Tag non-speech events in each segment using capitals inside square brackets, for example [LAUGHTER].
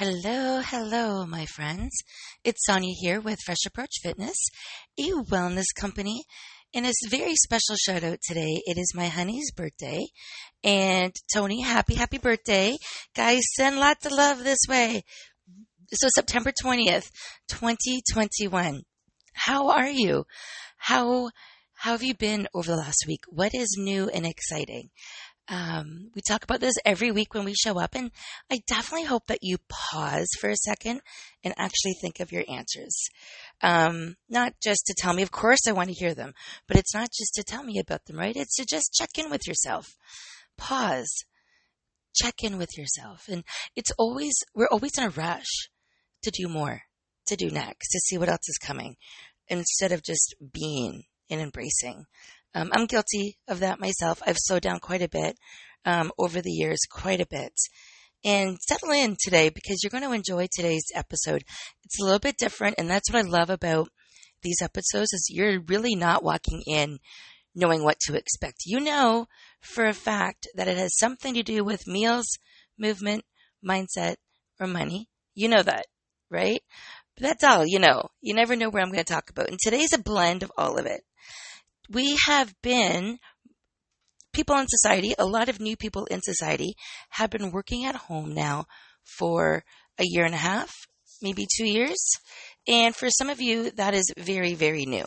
Hello, hello, my friends. It's Sonia here with Fresh Approach Fitness, a wellness company. And a very special shout out today. It is my honey's birthday. And Tony, happy, happy birthday. Guys, send lots of love this way. So September 20th, 2021. How are you? How, how have you been over the last week? What is new and exciting? Um, we talk about this every week when we show up, and I definitely hope that you pause for a second and actually think of your answers. Um, not just to tell me, of course I want to hear them, but it's not just to tell me about them, right? It's to just check in with yourself. Pause. Check in with yourself. And it's always, we're always in a rush to do more, to do next, to see what else is coming, instead of just being and embracing. Um, I'm guilty of that myself. I've slowed down quite a bit um, over the years, quite a bit. And settle in today because you're going to enjoy today's episode. It's a little bit different, and that's what I love about these episodes is you're really not walking in knowing what to expect. You know for a fact that it has something to do with meals, movement, mindset, or money. You know that, right? But that's all you know. You never know where I'm going to talk about. And today's a blend of all of it we have been people in society, a lot of new people in society have been working at home now for a year and a half, maybe two years. And for some of you, that is very, very new.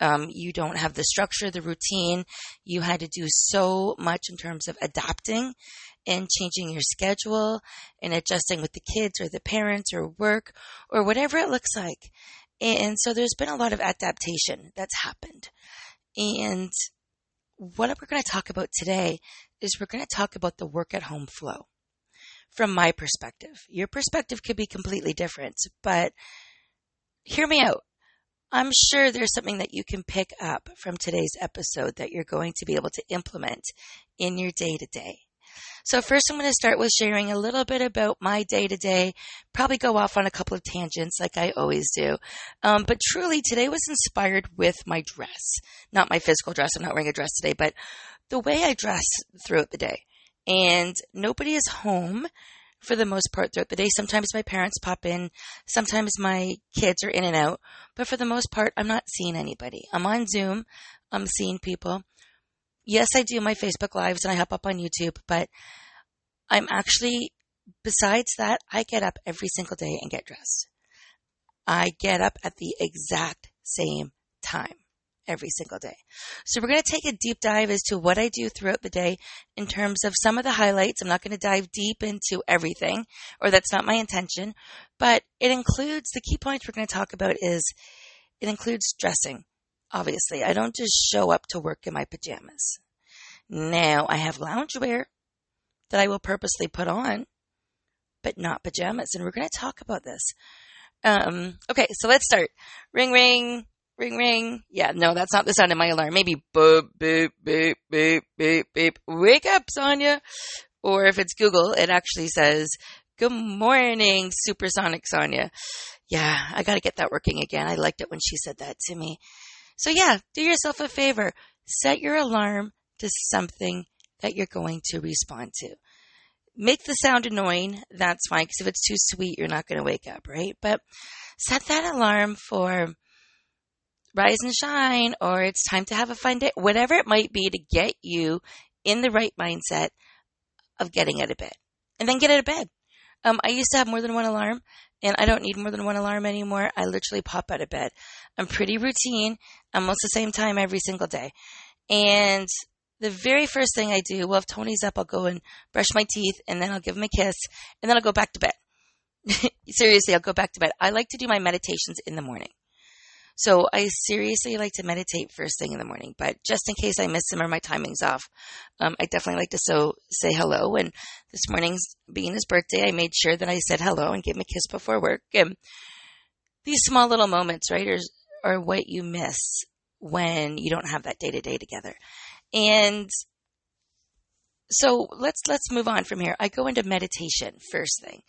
Um, you don't have the structure, the routine. You had to do so much in terms of adapting and changing your schedule and adjusting with the kids or the parents or work or whatever it looks like. And so there's been a lot of adaptation that's happened. And what we're going to talk about today is we're going to talk about the work at home flow from my perspective. Your perspective could be completely different, but hear me out. I'm sure there's something that you can pick up from today's episode that you're going to be able to implement in your day to day. So first I'm going to start with sharing a little bit about my day to day, probably go off on a couple of tangents like I always do. Um, but truly today was inspired with my dress, not my physical dress. I'm not wearing a dress today, but the way I dress throughout the day. And nobody is home for the most part throughout the day. Sometimes my parents pop in. Sometimes my kids are in and out. But for the most part, I'm not seeing anybody. I'm on Zoom. I'm seeing people yes, I do my Facebook lives and I hop up on YouTube, but I'm actually, besides that, I get up every single day and get dressed. I get up at the exact same time every single day. So we're going to take a deep dive as to what I do throughout the day in terms of some of the highlights. I'm not going to dive deep into everything, or that's not my intention, but it includes the key points we're going to talk about is it includes dressing obviously. I don't just show up to work in my pajamas. Now I have loungewear that I will purposely put on, but not pajamas. And we're going to talk about this. Um, okay, so let's start. Ring, ring, ring, ring. Yeah, no, that's not the sound of my alarm. Maybe boop, beep, beep, beep, beep, beep. Wake up, Sonia. Or if it's Google, it actually says, good morning, supersonic Sonia. Yeah, I got to get that working again. I liked it when she said that to me. So yeah, do yourself a favor. Set your alarm to something that you're going to respond to. Make the sound annoying. That's fine. Because if it's too sweet, you're not going to wake up, right? But set that alarm for rise and shine or it's time to have a fun day, whatever it might be to get you in the right mindset of getting out of bed. And then get out of bed. Um, I used to have more than one alarm and I don't need more than one alarm anymore. I literally pop out of bed. I'm pretty routine, almost the same time every single day. And the very first thing I do, well, if Tony's up, I'll go and brush my teeth and then I'll give him a kiss and then I'll go back to bed. [LAUGHS] Seriously, I'll go back to bed. I like to do my meditations in the morning. So I seriously like to meditate first thing in the morning, but just in case I miss them or my timing's off, um, I definitely like to so say hello. And this morning's being his birthday, I made sure that I said hello and gave him a kiss before work. And these small little moments, right, are, are what you miss when you don't have that day to day together. And so let's let's move on from here. I go into meditation first thing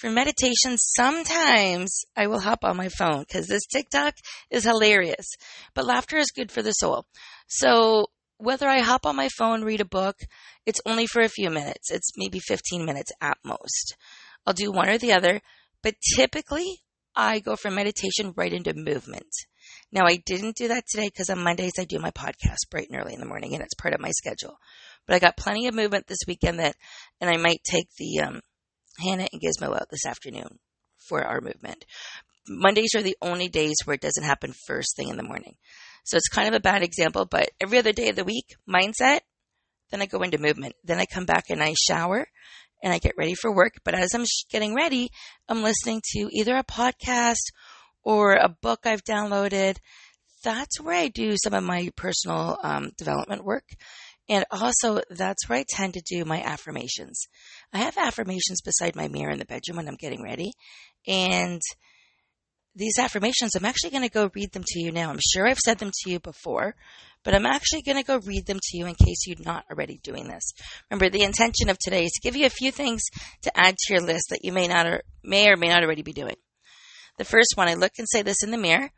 for meditation, sometimes I will hop on my phone because this TikTok is hilarious. But laughter is good for the soul. So whether I hop on my phone, read a book, it's only for a few minutes. It's maybe 15 minutes at most. I'll do one or the other, but typically I go from meditation right into movement. Now, I didn't do that today because on Mondays I do my podcast bright and early in the morning and it's part of my schedule. But I got plenty of movement this weekend that, and I might take the um, Hannah and Gizmo out this afternoon for our movement. Mondays are the only days where it doesn't happen first thing in the morning. So it's kind of a bad example, but every other day of the week, mindset, then I go into movement. Then I come back and I shower and I get ready for work. But as I'm getting ready, I'm listening to either a podcast or a book I've downloaded. That's where I do some of my personal um, development work. And also, that's where I tend to do my affirmations. I have affirmations beside my mirror in the bedroom when I'm getting ready. And these affirmations, I'm actually going to go read them to you now. I'm sure I've said them to you before, but I'm actually going to go read them to you in case you're not already doing this. Remember, the intention of today is to give you a few things to add to your list that you may not or may or may not already be doing. The first one, I look and say this in the mirror.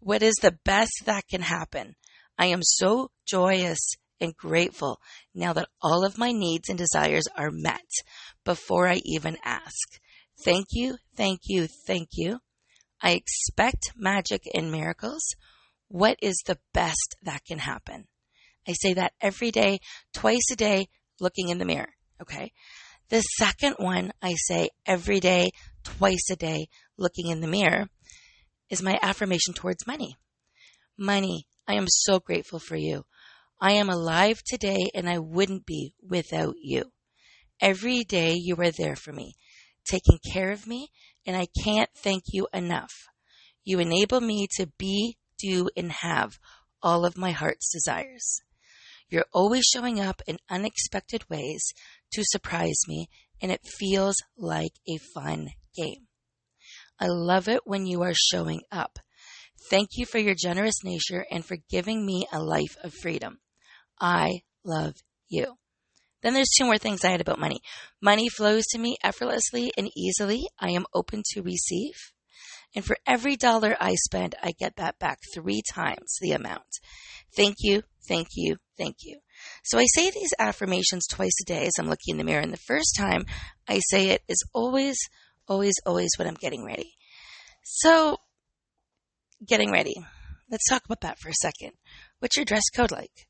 What is the best that can happen? I am so joyous and grateful now that all of my needs and desires are met before I even ask. Thank you, thank you, thank you. I expect magic and miracles. What is the best that can happen? I say that every day, twice a day, looking in the mirror. Okay. The second one I say every day, twice a day, looking in the mirror is my affirmation towards money. Money, I am so grateful for you. I am alive today and I wouldn't be without you. Every day you are there for me, taking care of me, and I can't thank you enough. You enable me to be, do, and have all of my heart's desires. You're always showing up in unexpected ways to surprise me, and it feels like a fun game. I love it when you are showing up. Thank you for your generous nature and for giving me a life of freedom. I love you. Then there's two more things I had about money. Money flows to me effortlessly and easily. I am open to receive. And for every dollar I spend, I get that back three times the amount. Thank you, thank you, thank you. So I say these affirmations twice a day as I'm looking in the mirror. And the first time I say it is always, always, always when I'm getting ready. So, getting ready. Let's talk about that for a second. What's your dress code like?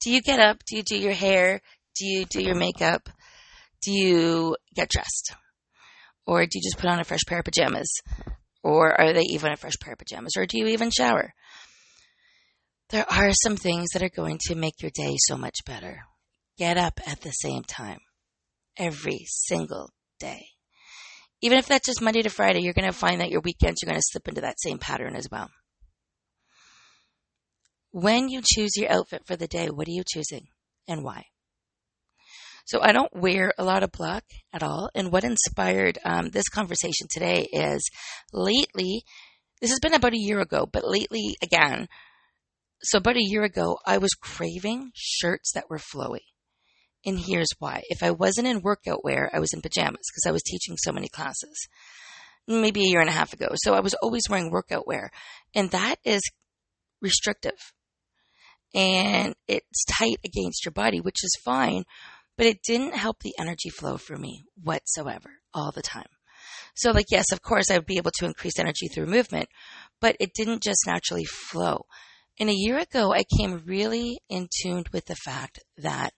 Do you get up? Do you do your hair? Do you do your makeup? Do you get dressed? Or do you just put on a fresh pair of pajamas? Or are they even a fresh pair of pajamas? Or do you even shower? There are some things that are going to make your day so much better. Get up at the same time every single day. Even if that's just Monday to Friday, you're going to find that your weekends are going to slip into that same pattern as well. When you choose your outfit for the day, what are you choosing and why? So I don't wear a lot of black at all. And what inspired um, this conversation today is lately, this has been about a year ago, but lately again, so about a year ago, I was craving shirts that were flowy. And here's why. If I wasn't in workout wear, I was in pajamas because I was teaching so many classes. Maybe a year and a half ago. So I was always wearing workout wear. And that is restrictive. And it's tight against your body, which is fine but it didn't help the energy flow for me whatsoever all the time. So, like, yes, of course, I would be able to increase energy through movement, but it didn't just naturally flow. And a year ago, I came really in tune with the fact that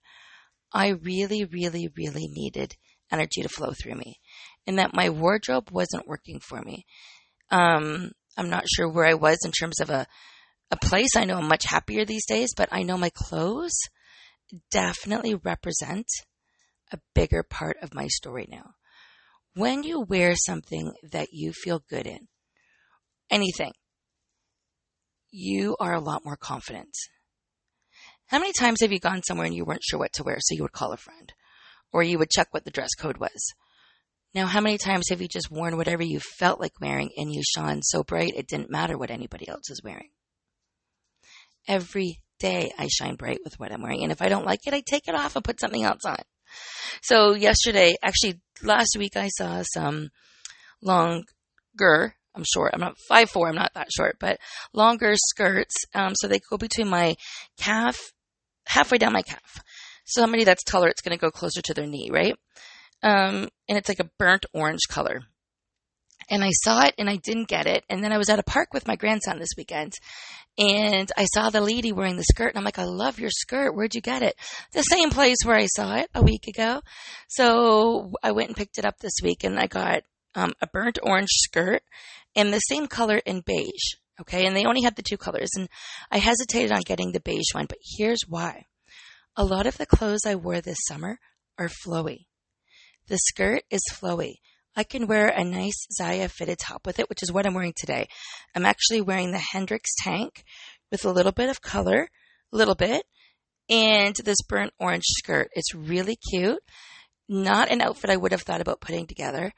I really, really, really needed energy to flow through me and that my wardrobe wasn't working for me. Um, I'm not sure where I was in terms of a, a place. I know I'm much happier these days, but I know my clothes definitely represent a bigger part of my story now. When you wear something that you feel good in, anything, you are a lot more confident. How many times have you gone somewhere and you weren't sure what to wear, so you would call a friend? Or you would check what the dress code was? Now, how many times have you just worn whatever you felt like wearing and you shone so bright it didn't matter what anybody else is wearing? Every day I shine bright with what I'm wearing. And if I don't like it, I take it off and put something else on. So yesterday, actually last week, I saw some longer, I'm short, I'm not five four, I'm not that short, but longer skirts. Um, so they go between my calf, halfway down my calf. So somebody that's taller, it's going to go closer to their knee, right? Um, and it's like a burnt orange color. And I saw it and I didn't get it. And then I was at a park with my grandson this weekend and I saw the lady wearing the skirt and I'm like, I love your skirt. Where'd you get it? The same place where I saw it a week ago. So I went and picked it up this week and I got um, a burnt orange skirt and the same color in beige. Okay. And they only had the two colors and I hesitated on getting the beige one, but here's why. A lot of the clothes I wore this summer are flowy. The skirt is flowy. I can wear a nice Zaya fitted top with it, which is what I'm wearing today. I'm actually wearing the Hendrix tank with a little bit of color, a little bit, and this burnt orange skirt. It's really cute. Not an outfit I would have thought about putting together,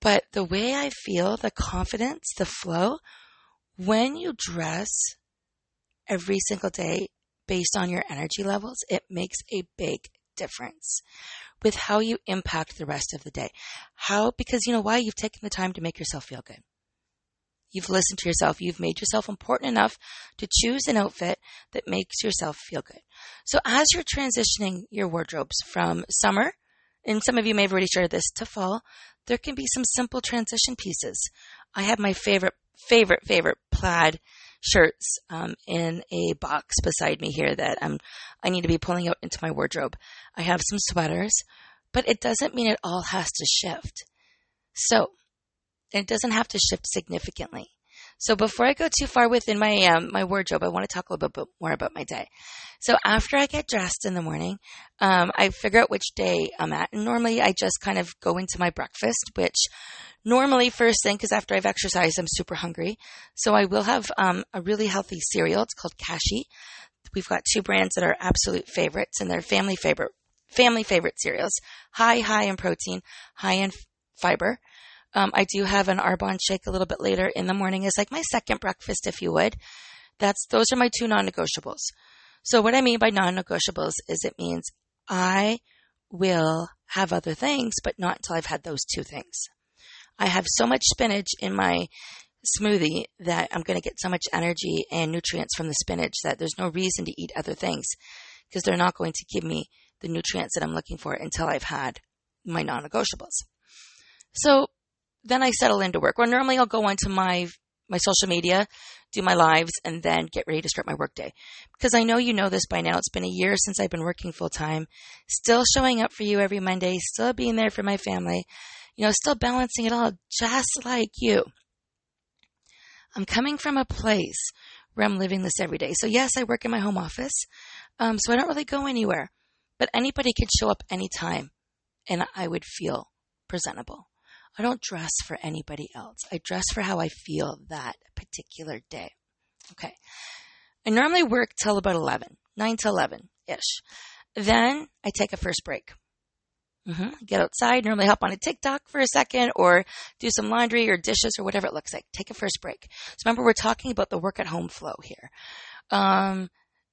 but the way I feel, the confidence, the flow, when you dress every single day based on your energy levels, it makes a big difference with how you impact the rest of the day. How, because you know why? You've taken the time to make yourself feel good. You've listened to yourself. You've made yourself important enough to choose an outfit that makes yourself feel good. So as you're transitioning your wardrobes from summer, and some of you may have already shared this, to fall, there can be some simple transition pieces. I have my favorite, favorite, favorite plaid shirts um, in a box beside me here that I'm, I need to be pulling out into my wardrobe. I have some sweaters, but it doesn't mean it all has to shift. So, it doesn't have to shift significantly. So before I go too far within my um, my wardrobe, I want to talk a little bit more about my day. So after I get dressed in the morning, um, I figure out which day I'm at. And normally I just kind of go into my breakfast, which normally first thing, because after I've exercised, I'm super hungry. So I will have um, a really healthy cereal. It's called Kashi. We've got two brands that are absolute favorites, and they're family favorite family favorite cereals. High, high in protein, high in fiber. Um, I do have an Arbonne shake a little bit later in the morning as like my second breakfast, if you would. That's those are my two non-negotiables. So what I mean by non-negotiables is it means I will have other things, but not until I've had those two things. I have so much spinach in my smoothie that I'm going to get so much energy and nutrients from the spinach that there's no reason to eat other things because they're not going to give me the nutrients that I'm looking for until I've had my non-negotiables. So then I settle into work. Well, normally I'll go onto my my social media, do my lives, and then get ready to start my workday. Because I know you know this by now. It's been a year since I've been working full time, still showing up for you every Monday, still being there for my family, you know, still balancing it all just like you. I'm coming from a place where I'm living this every day. So yes, I work in my home office. Um, so I don't really go anywhere, but anybody could show up anytime and I would feel presentable. I don't dress for anybody else. I dress for how I feel that particular day. Okay. I normally work till about 11, 9 to 11 ish. Then I take a first break. Mm-hmm. Get outside, normally hop on a TikTok for a second or do some laundry or dishes or whatever it looks like. Take a first break. So remember, we're talking about the work at home flow here. Um,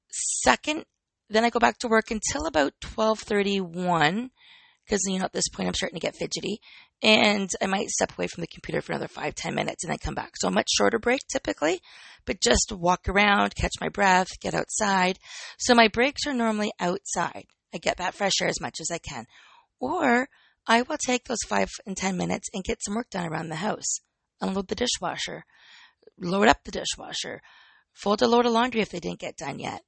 second, then I go back to work until about 1231 because, you know, at this point I'm starting to get fidgety and I might step away from the computer for another five, ten minutes and then come back. So a much shorter break typically, but just walk around, catch my breath, get outside. So my breaks are normally outside. I get that fresh air as much as I can. Or I will take those five and ten minutes and get some work done around the house. Unload the dishwasher, load up the dishwasher, fold a load of laundry if they didn't get done yet,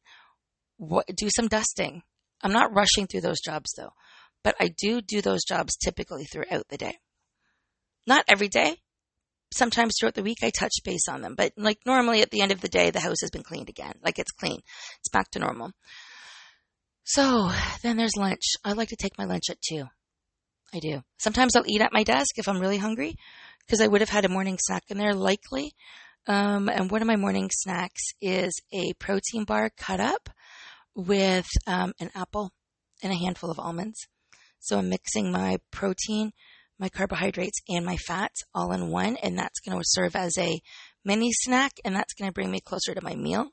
do some dusting. I'm not rushing through those jobs though, but I do do those jobs typically throughout the day. Not every day. Sometimes throughout the week I touch base on them, but like normally at the end of the day, the house has been cleaned again. Like it's clean. It's back to normal. So then there's lunch. I like to take my lunch at two. I do. Sometimes I'll eat at my desk if I'm really hungry because I would have had a morning snack in there likely. Um, and one of my morning snacks is a protein bar cut up with um, an apple and a handful of almonds. So I'm mixing my protein, my carbohydrates, and my fats all in one, and that's going to serve as a mini snack, and that's going to bring me closer to my meal.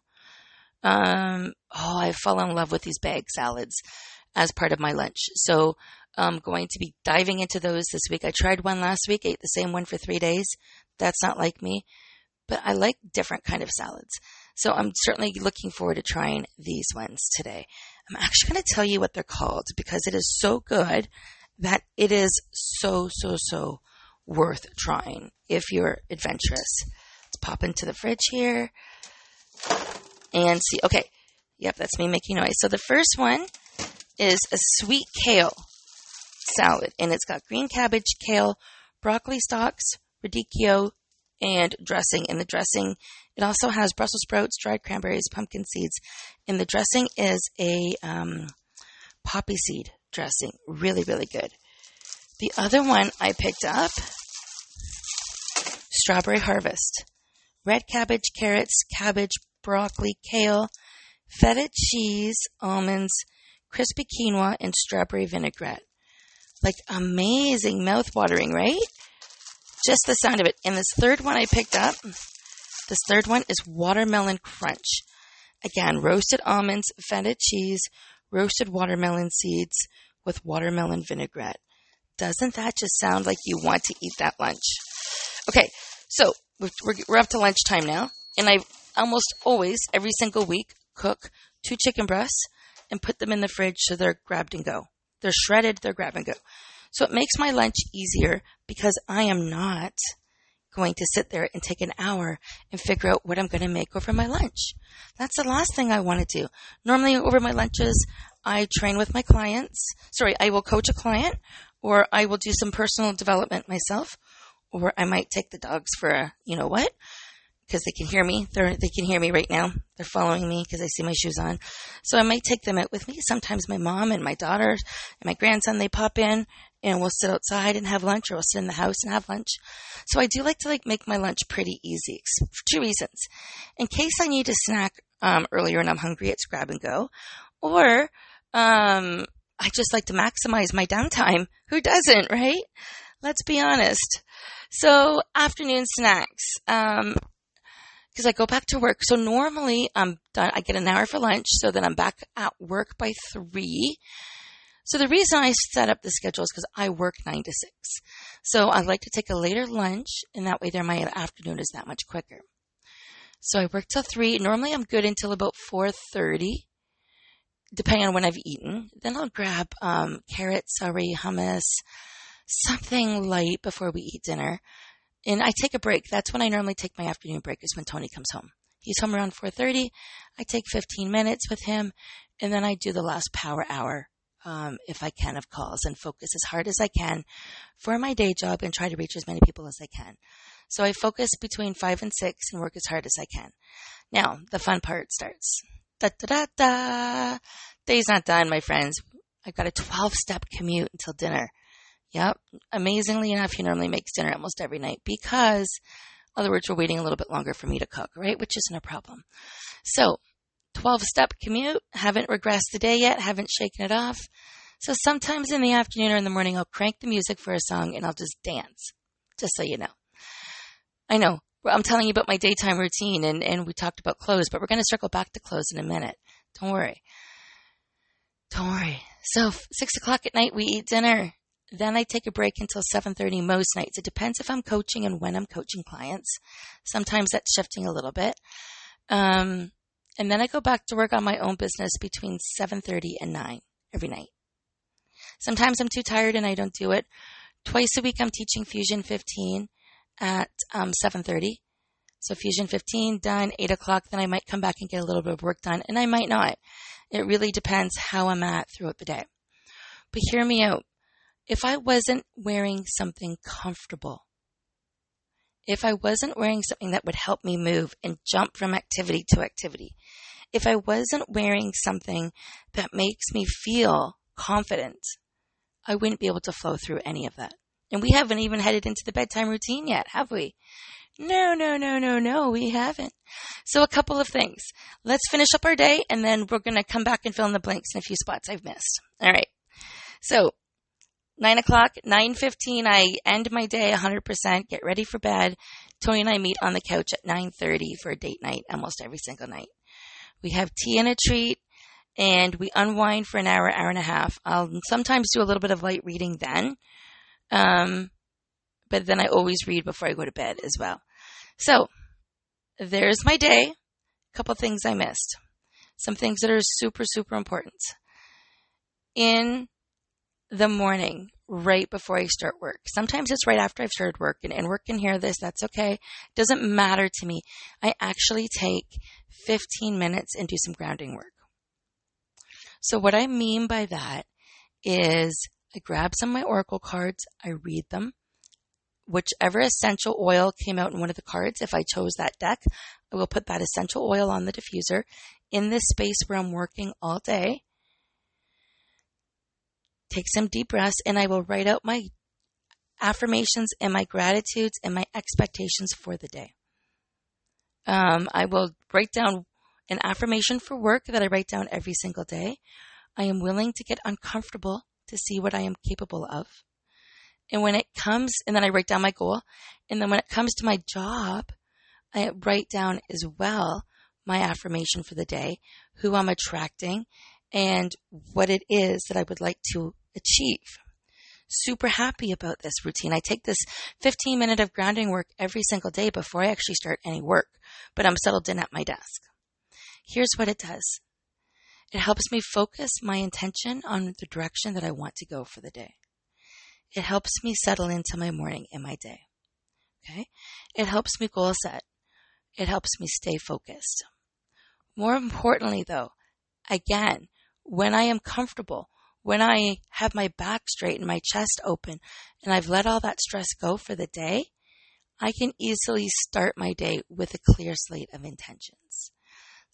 Um, oh, I've fallen in love with these bag salads as part of my lunch. So I'm going to be diving into those this week. I tried one last week, ate the same one for three days. That's not like me, but I like different kind of salads. So I'm certainly looking forward to trying these ones today. I'm actually going to tell you what they're called because it is so good that it is so, so, so worth trying if you're adventurous. Let's pop into the fridge here and see. Okay. Yep, that's me making noise. So the first one is a sweet kale salad, and it's got green cabbage, kale, broccoli stalks, radicchio, and dressing. And the dressing, it also has Brussels sprouts, dried cranberries, pumpkin seeds, and the dressing is a um, poppy seed dressing. Really, really good. The other one I picked up, Strawberry Harvest. Red cabbage, carrots, cabbage, broccoli, kale, feta cheese, almonds, crispy quinoa, and strawberry vinaigrette. Like amazing, mouth-watering, right? Just the sound of it. And this third one I picked up, this third one is watermelon crunch. Again, roasted almonds, feta cheese, roasted watermelon seeds with watermelon vinaigrette. Doesn't that just sound like you want to eat that lunch? Okay, so we're, we're up to lunchtime now, and I almost always, every single week, cook two chicken breasts and put them in the fridge so they're grabbed and go. They're shredded, they're grab and go. So it makes my lunch easier because I am not going to sit there and take an hour and figure out what I'm going to make over my lunch. That's the last thing I want to do. Normally over my lunches, I train with my clients. Sorry, I will coach a client or I will do some personal development myself or I might take the dogs for a, you know what? because they can hear me. They're, they can hear me right now. They're following me because I see my shoes on. So I might take them out with me. Sometimes my mom and my daughter and my grandson, they pop in and we'll sit outside and have lunch or we'll sit in the house and have lunch. So I do like to like make my lunch pretty easy for two reasons. In case I need a snack, um, earlier and I'm hungry, it's grab and go. Or, um, I just like to maximize my downtime. [LAUGHS] Who doesn't, right? Let's be honest. So afternoon snacks. Um, because I go back to work. So normally I'm done. I get an hour for lunch, so then I'm back at work by three. So the reason I set up the schedule is because I work nine to six. So I like to take a later lunch, and that way there my afternoon is that much quicker. So I work till three. Normally I'm good until about four thirty, depending on when I've eaten. Then I'll grab um, carrots, celery, hummus, something light before we eat dinner and I take a break. That's when I normally take my afternoon break is when Tony comes home. He's home around 4:30. I take 15 minutes with him, and then I do the last power hour um, if I can of calls and focus as hard as I can for my day job and try to reach as many people as I can. So I focus between five and six and work as hard as I can. Now the fun part starts. Da da da da. Day's not done, my friends. I've got a 12 step commute until dinner. Yep. Amazingly enough, he normally makes dinner almost every night because, other words, we're waiting a little bit longer for me to cook, right? Which isn't a problem. So, 12 step commute, haven't regressed the day yet, haven't shaken it off. So sometimes in the afternoon or in the morning, I'll crank the music for a song and I'll just dance, just so you know. I know. I'm telling you about my daytime routine and, and we talked about clothes, but we're going to circle back to clothes in a minute. Don't worry. Don't worry. So six o'clock at night, we eat dinner. Then I take a break until 7:30 most nights. It depends if I'm coaching and when I'm coaching clients. Sometimes that's shifting a little bit. Um, and then I go back to work on my own business between 7:30 and 9 every night. Sometimes I'm too tired and I don't do it. Twice a week I'm teaching Fusion 15 at um, 7:30. So Fusion 15 done, 8 o'clock. Then I might come back and get a little bit of work done, and I might not. It really depends how I'm at throughout the day. But hear me out if I wasn't wearing something comfortable, if I wasn't wearing something that would help me move and jump from activity to activity, if I wasn't wearing something that makes me feel confident, I wouldn't be able to flow through any of that. And we haven't even headed into the bedtime routine yet, have we? No, no, no, no, no, we haven't. So a couple of things. Let's finish up our day and then we're going to come back and fill in the blanks in a few spots I've missed. All right. So nine o'clock, nine fifteen. I end my day 100%, get ready for bed. Tony and I meet on the couch at 9:30 for a date night almost every single night. We have tea and a treat, and we unwind for an hour, hour and a half. I'll sometimes do a little bit of light reading then, um, but then I always read before I go to bed as well. So there's my day. A couple things I missed. Some things that are super, super important. In the morning, right before I start work. Sometimes it's right after I've started work and, and work can hear this. That's okay. Doesn't matter to me. I actually take 15 minutes and do some grounding work. So what I mean by that is I grab some of my Oracle cards, I read them. Whichever essential oil came out in one of the cards, if I chose that deck, I will put that essential oil on the diffuser in this space where I'm working all day. Take some deep breaths and I will write out my affirmations and my gratitudes and my expectations for the day. Um, I will write down an affirmation for work that I write down every single day. I am willing to get uncomfortable to see what I am capable of. And when it comes, and then I write down my goal. And then when it comes to my job, I write down as well my affirmation for the day, who I'm attracting, and what it is that I would like to achieve. Super happy about this routine. I take this 15 minute of grounding work every single day before I actually start any work, but I'm settled in at my desk. Here's what it does. It helps me focus my intention on the direction that I want to go for the day. It helps me settle into my morning and my day. Okay. It helps me goal set. It helps me stay focused. More importantly though, again, when I am comfortable, when I have my back straight and my chest open and I've let all that stress go for the day, I can easily start my day with a clear slate of intentions.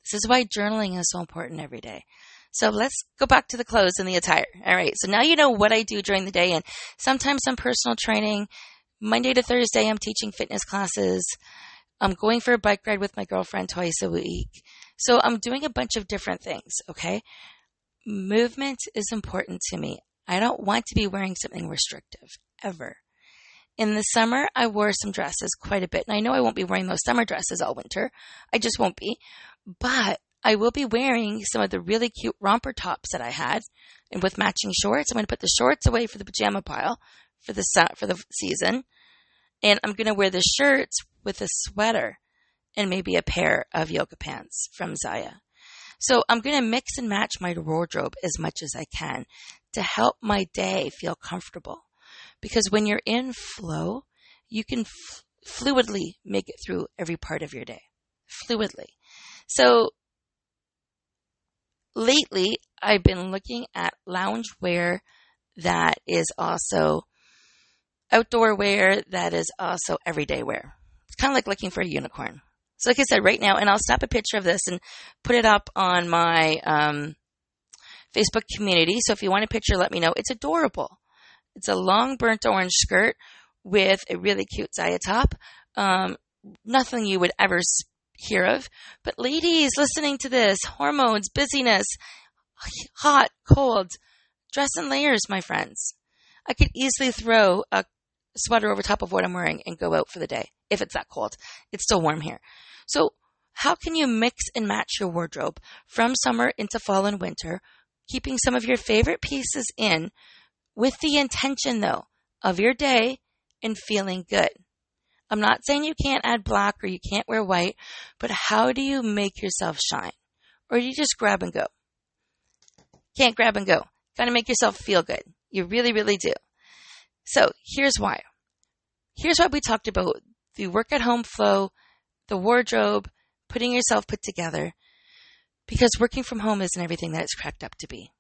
This is why journaling is so important every day. So let's go back to the clothes and the attire. All right. So now you know what I do during the day and sometimes some personal training. Monday to Thursday, I'm teaching fitness classes. I'm going for a bike ride with my girlfriend twice a week. So I'm doing a bunch of different things. Okay. Movement is important to me. I don't want to be wearing something restrictive ever. In the summer, I wore some dresses quite a bit. And I know I won't be wearing those summer dresses all winter. I just won't be. But I will be wearing some of the really cute romper tops that I had and with matching shorts. I'm going to put the shorts away for the pajama pile for the for the season. And I'm going to wear the shirts with a sweater and maybe a pair of yoga pants from Zaya. So I'm going to mix and match my wardrobe as much as I can to help my day feel comfortable. Because when you're in flow, you can f- fluidly make it through every part of your day. Fluidly. So lately I've been looking at lounge wear that is also outdoor wear that is also everyday wear. It's kind of like looking for a unicorn. So like I said, right now, and I'll snap a picture of this and put it up on my um, Facebook community. So if you want a picture, let me know. It's adorable. It's a long burnt orange skirt with a really cute Zaya top. Um, nothing you would ever hear of. But ladies listening to this, hormones, busyness, hot, cold, dress in layers, my friends. I could easily throw a sweater over top of what I'm wearing and go out for the day if it's that cold. It's still warm here. So how can you mix and match your wardrobe from summer into fall and winter, keeping some of your favorite pieces in with the intention though of your day and feeling good? I'm not saying you can't add black or you can't wear white, but how do you make yourself shine? Or do you just grab and go? Can't grab and go. Gotta make yourself feel good. You really, really do. So here's why. Here's why we talked about the work at home flow, the wardrobe, putting yourself put together. Because working from home isn't everything that it's cracked up to be.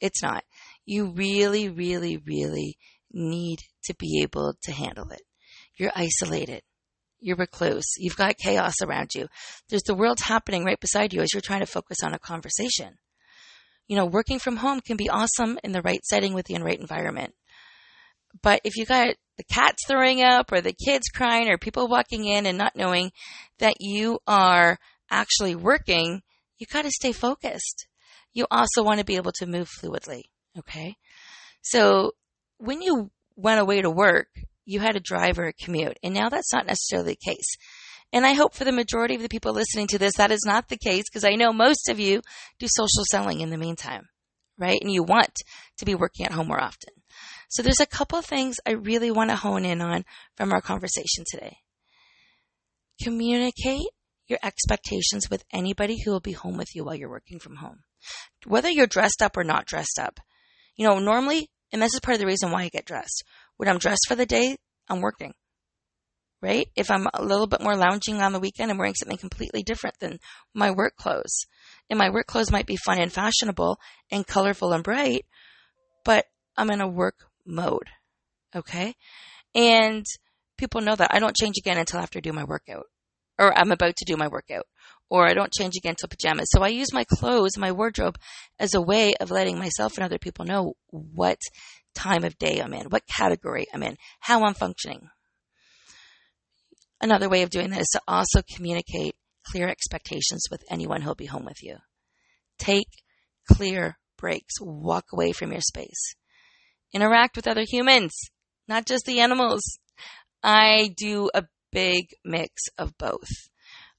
It's not. You really, really, really need to be able to handle it. You're isolated. You're recluse. You've got chaos around you. There's the world happening right beside you as you're trying to focus on a conversation. You know, working from home can be awesome in the right setting with the right environment. But if you got the cats throwing up or the kids crying or people walking in and not knowing that you are actually working, you got to stay focused. You also want to be able to move fluidly. Okay. So when you went away to work, you had a drive or a commute. And now that's not necessarily the case. And I hope for the majority of the people listening to this, that is not the case because I know most of you do social selling in the meantime, right? And you want to be working at home more often. So there's a couple things I really want to hone in on from our conversation today. Communicate your expectations with anybody who will be home with you while you're working from home. Whether you're dressed up or not dressed up. You know, normally And this is part of the reason why I get dressed. When I'm dressed for the day, I'm working. Right? If I'm a little bit more lounging on the weekend, I'm wearing something completely different than my work clothes. And my work clothes might be fun and fashionable and colorful and bright, but I'm in a work mode. Okay? And people know that I don't change again until after I do my workout or I'm about to do my workout or I don't change again till pajamas. So I use my clothes, my wardrobe as a way of letting myself and other people know what time of day I'm in, what category I'm in, how I'm functioning. Another way of doing that is to also communicate clear expectations with anyone who'll be home with you. Take clear breaks. Walk away from your space. Interact with other humans, not just the animals. I do a big mix of both.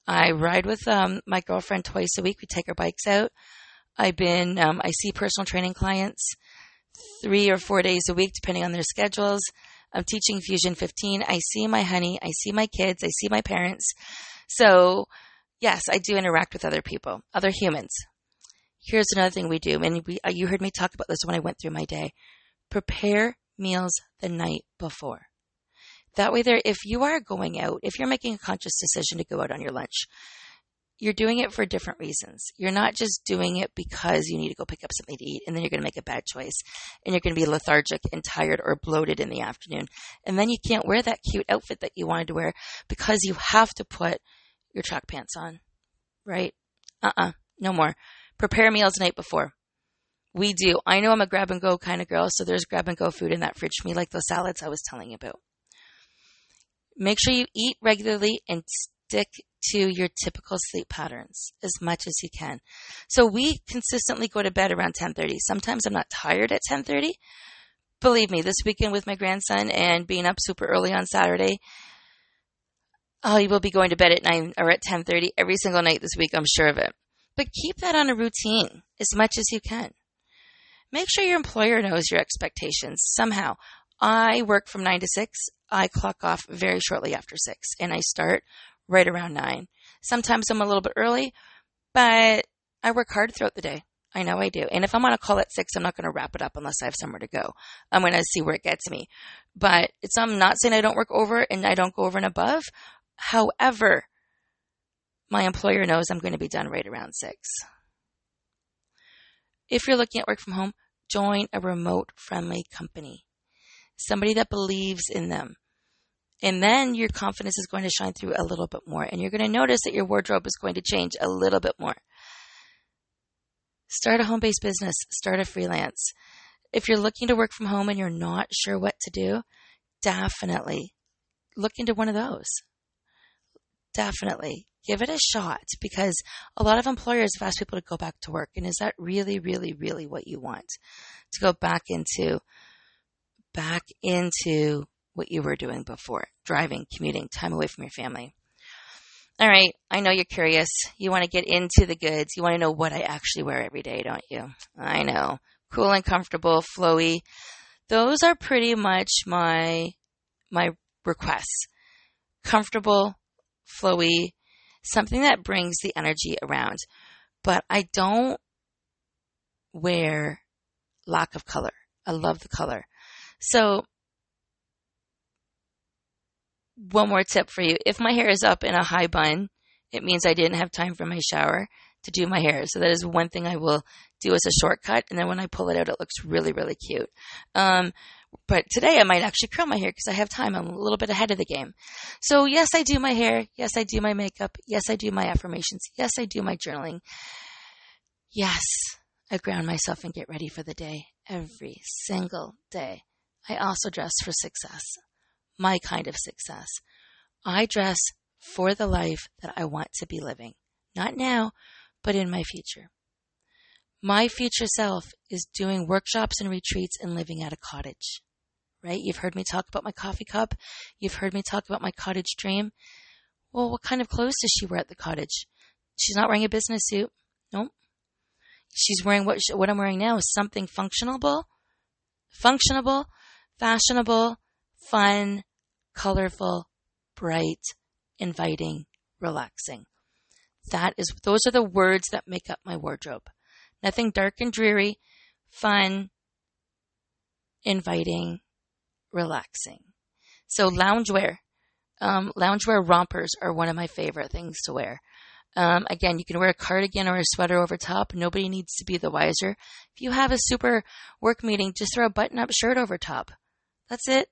I ride with um, my girlfriend twice a week. We take our bikes out. I've been, um, I see personal training clients three or four days a week, depending on their schedules. I'm teaching Fusion 15. I see my honey. I see my kids. I see my parents. So, yes, I do interact with other people, other humans. Here's another thing we do, and we, uh, you heard me talk about this when I went through my day. Prepare meals the night before. That way, there, if you are going out, if you're making a conscious decision to go out on your lunch, you're doing it for different reasons. You're not just doing it because you need to go pick up something to eat and then you're going to make a bad choice and you're going to be lethargic and tired or bloated in the afternoon. And then you can't wear that cute outfit that you wanted to wear because you have to put your track pants on, right? Uh uh no more. Prepare meals the night before. We do. I know I'm a grab and go kind of girl, so there's grab and go food in that fridge for me, like those salads I was telling you about. Make sure you eat regularly and stick to your typical sleep patterns as much as you can. So we consistently go to bed around 10:30. Sometimes I'm not tired at 10:30. Believe me, this weekend with my grandson and being up super early on Saturday, I will be going to bed at 9 or at 10:30 every single night this week, I'm sure of it. But keep that on a routine as much as you can. Make sure your employer knows your expectations somehow. I work from 9 to 6. I clock off very shortly after 6 and I start right around 9. Sometimes I'm a little bit early, but I work hard throughout the day. I know I do. And if I'm on a call at 6, I'm not going to wrap it up unless I have somewhere to go. I'm going to see where it gets me. But it's I'm not saying I don't work over and I don't go over and above. However, my employer knows I'm going to be done right around 6. If you're looking at work from home, join a remote friendly company somebody that believes in them. And then your confidence is going to shine through a little bit more. And you're going to notice that your wardrobe is going to change a little bit more. Start a home based business, start a freelance. If you're looking to work from home and you're not sure what to do, definitely look into one of those. Definitely give it a shot because a lot of employers have asked people to go back to work. And is that really, really, really what you want? To go back into back into what you were doing before driving, commuting, time away from your family. All right, I know you're curious. You want to get into the goods. You want to know what I actually wear every day, don't you? I know. Cool and comfortable, flowy. Those are pretty much my my requests. Comfortable, flowy, something that brings the energy around. But I don't wear lack of color. I love the color. So, one more tip for you. If my hair is up in a high bun, it means I didn't have time for my shower to do my hair. So that is one thing I will do as a shortcut. And then when I pull it out, it looks really, really cute. Um, but today I might actually curl my hair because I have time. I'm a little bit ahead of the game. So yes, I do my hair. Yes, I do my makeup. Yes, I do my affirmations. Yes, I do my journaling. Yes, I ground myself and get ready for the day every single day. I also dress for success, my kind of success. I dress for the life that I want to be living, not now, but in my future. My future self is doing workshops and retreats and living at a cottage, right? You've heard me talk about my coffee cup. You've heard me talk about my cottage dream. Well, what kind of clothes does she wear at the cottage? She's not wearing a business suit. Nope. She's wearing what, what I'm wearing now is something functionable, functionable, fashionable, fun, colorful, bright, inviting, relaxing. That is, those are the words that make up my wardrobe. Nothing dark and dreary, fun, inviting, relaxing. So loungewear, um, loungewear rompers are one of my favorite things to wear. Um, again, you can wear a cardigan or a sweater over top. Nobody needs to be the wiser. If you have a super work meeting, just throw a button up shirt over top. That's it.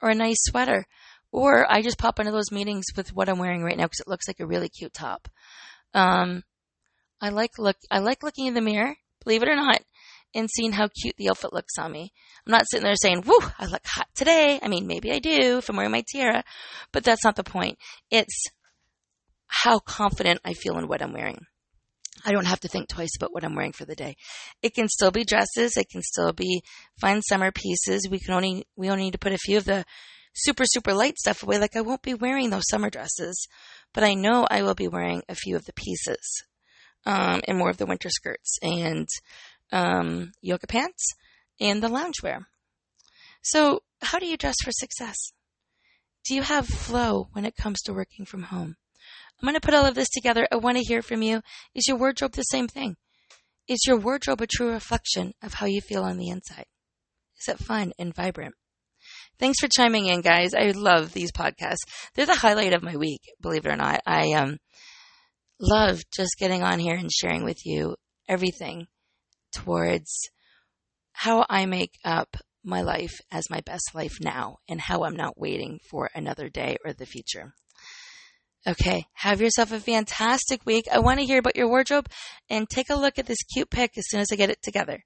Or a nice sweater. Or I just pop into those meetings with what I'm wearing right now because it looks like a really cute top. Um, I like look, I like looking in the mirror, believe it or not, and seeing how cute the outfit looks on me. I'm not sitting there saying, whoo, I look hot today. I mean, maybe I do if I'm wearing my tiara, but that's not the point. It's how confident I feel in what I'm wearing. I don't have to think twice about what I'm wearing for the day. It can still be dresses. It can still be fine summer pieces. We can only, we only need to put a few of the super, super light stuff away. Like I won't be wearing those summer dresses, but I know I will be wearing a few of the pieces, um, and more of the winter skirts and, um, yoga pants and the loungewear. So how do you dress for success? Do you have flow when it comes to working from home? I'm going to put all of this together. I want to hear from you. Is your wardrobe the same thing? Is your wardrobe a true reflection of how you feel on the inside? Is it fun and vibrant? Thanks for chiming in, guys. I love these podcasts. They're the highlight of my week, believe it or not. I um, love just getting on here and sharing with you everything towards how I make up my life as my best life now and how I'm not waiting for another day or the future. Okay, have yourself a fantastic week. I want to hear about your wardrobe and take a look at this cute pic as soon as I get it together.